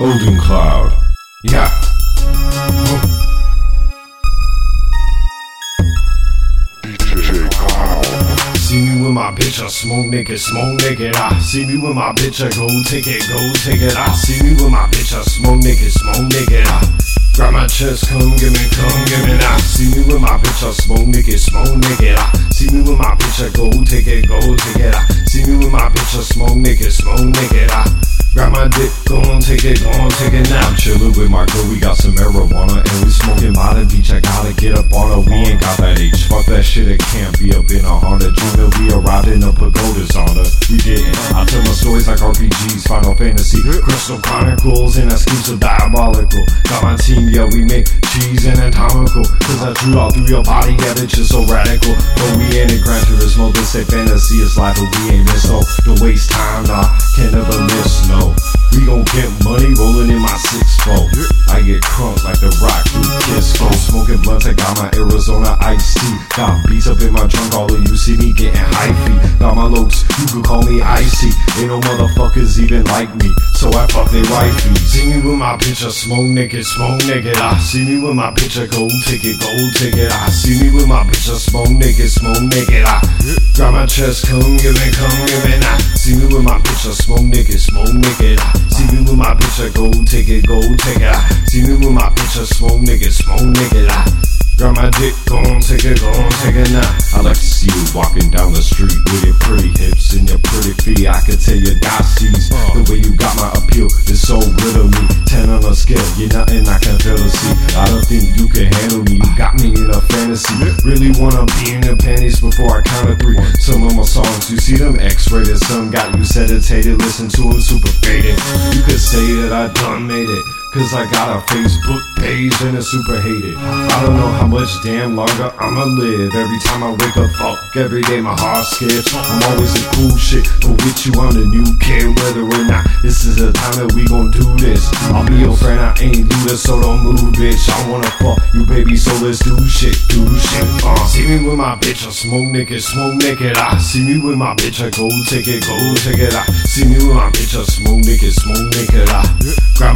Eldon Cloud. Yeah. DJ Cloud. See me with my bitch, I smoke naked, smoke naked. I ah. see me with my bitch, I go take it, go take it. I see me with my bitch, I smoke naked, smoke naked. I ah. grab my chest, come give me, come give me. I see me with my bitch, I smoke naked, smoke naked. I see me with my bitch, I go take it, go take it. I see me with my bitch, I smoke naked, smoke naked. I grab my dick, go on, take it, go on, take it now. I'm chillin' with my girl, we got some marijuana and we smoking by the beach. I gotta get up on her, we ain't got that H. Fuck that shit, it can't be up in a Honda. Dreamin' we arrived in a pagoda's on her. We didn't. I tell my stories like RPGs, Final Fantasy, Crystal Chronicles, and schemes are diabolical. Got my team, yeah, we make cheese and anatomical. Cause I drew all through your body, yeah, bitch, is so radical. But we ain't in Gran Turismo, this ain't fantasy, it's life, but we ain't miss, so don't waste time, nah, can never miss, no. We gon' get money rolling in my six fold. I get crunk like the rock through kiss phone. Smoking blunts, I got my Arizona iced tea. Got beats up in my trunk, all of you see me getting feet. Got my lopes, you could call me icy. Ain't no motherfuckers even like me, so I fuck they wifey. See me with my bitch, I smoke naked, smoke naked. I see me with my bitch, I gold ticket, gold ticket. I see me with my bitch, I smoke naked, smoke naked. I grab my chest, come give me, come give me. I see me with my bitch, I smoke naked, smoke. See me with my bitch, I go take it, go take it. see me with my bitch, I smoke naked, smoke naked. Grab my dick, go on, take it, go on, take it now. I like to see you walking down the street with your pretty hips and your pretty feet. I can tell you got sees the way you got my appeal is so of me. Ten on a scale, you're nothing I can fail to see. I don't think you can handle me. You got me in a fantasy. Really wanna be in your panties before I count to three. Some of my songs, you see them X-rated. Some got you sedated. Listen to them super faded. You could say that I done made it. Cause I got a Facebook page and it's super hated. I don't know how much damn longer I'ma live. Every time I wake up, fuck, every day my heart skips. I'm always in cool shit, but with you on the new kid, whether or not this is the time that we gon' do this. I'll be your friend, I ain't Luda, so don't move, bitch. I wanna fuck you, baby, so let's do shit, do shit. Uh, see me with my bitch, I smoke naked, smoke naked. I see me with my bitch, I go take it, go take it. I see me with my bitch, I smoke naked, smoke naked.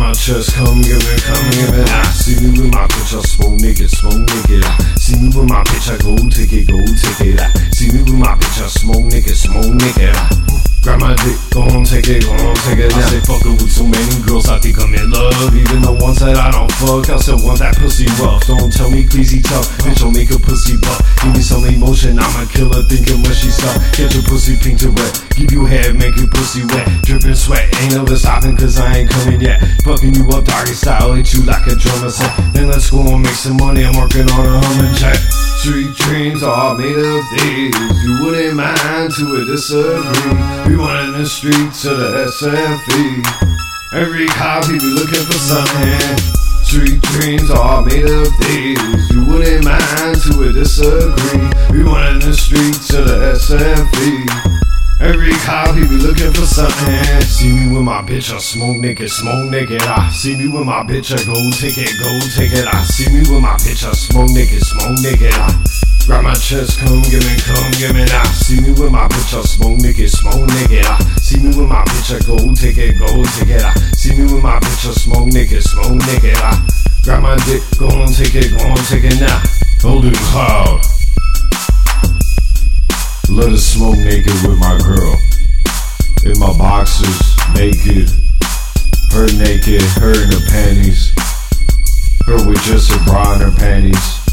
Come give it, come give it. I see me with my bitch, I smoke naked, smoke. I see me with my bitch, I go take it, go take it. See me with my bitch, I smoke naked, smoke. I Grab my dick, go on, take it, go on, take it. I say fuckin' with so many girls, I think I'm in love. Even the ones that I don't fuck, I still want that pussy rough. Don't tell me greasy tough, bitch, I'll make a pussy buff. Give me some emotion, I'm a killer, thinking when she stuck. Get your pussy pink to red, give you head, make your pussy wet. Drippin' sweat, ain't never stopping, cause I ain't coming yet. Fucking you up, doggy style, hit you like a drummer set. Then let's go and make some money, I'm working on a humming jet. Street dreams are made of these. You wouldn't mind to a disagree. We run in the streets of the SFE. Every cop he be looking for something. Street dreams are made of these. You wouldn't mind to a disagree. We run in the streets of the SFE. Every cop he be looking for something. See me with my bitch, I smoke naked, smoke naked. I see me with my bitch, I go take it, go take it. I see me with my bitch, I smoke naked, smoke naked. I grab my chest, come give me, come give me. I see me with my bitch, I smoke naked, smoke naked. I see me with my bitch, I go take it, go take it. I see me with my bitch, I smoke naked, smoke naked. I grab my dick, go on, take it, go on, take it now. Eldon cloud. Let us smoke naked with my girl. In my boxers, naked. Her naked, her in her panties. Her with just a bra in her panties.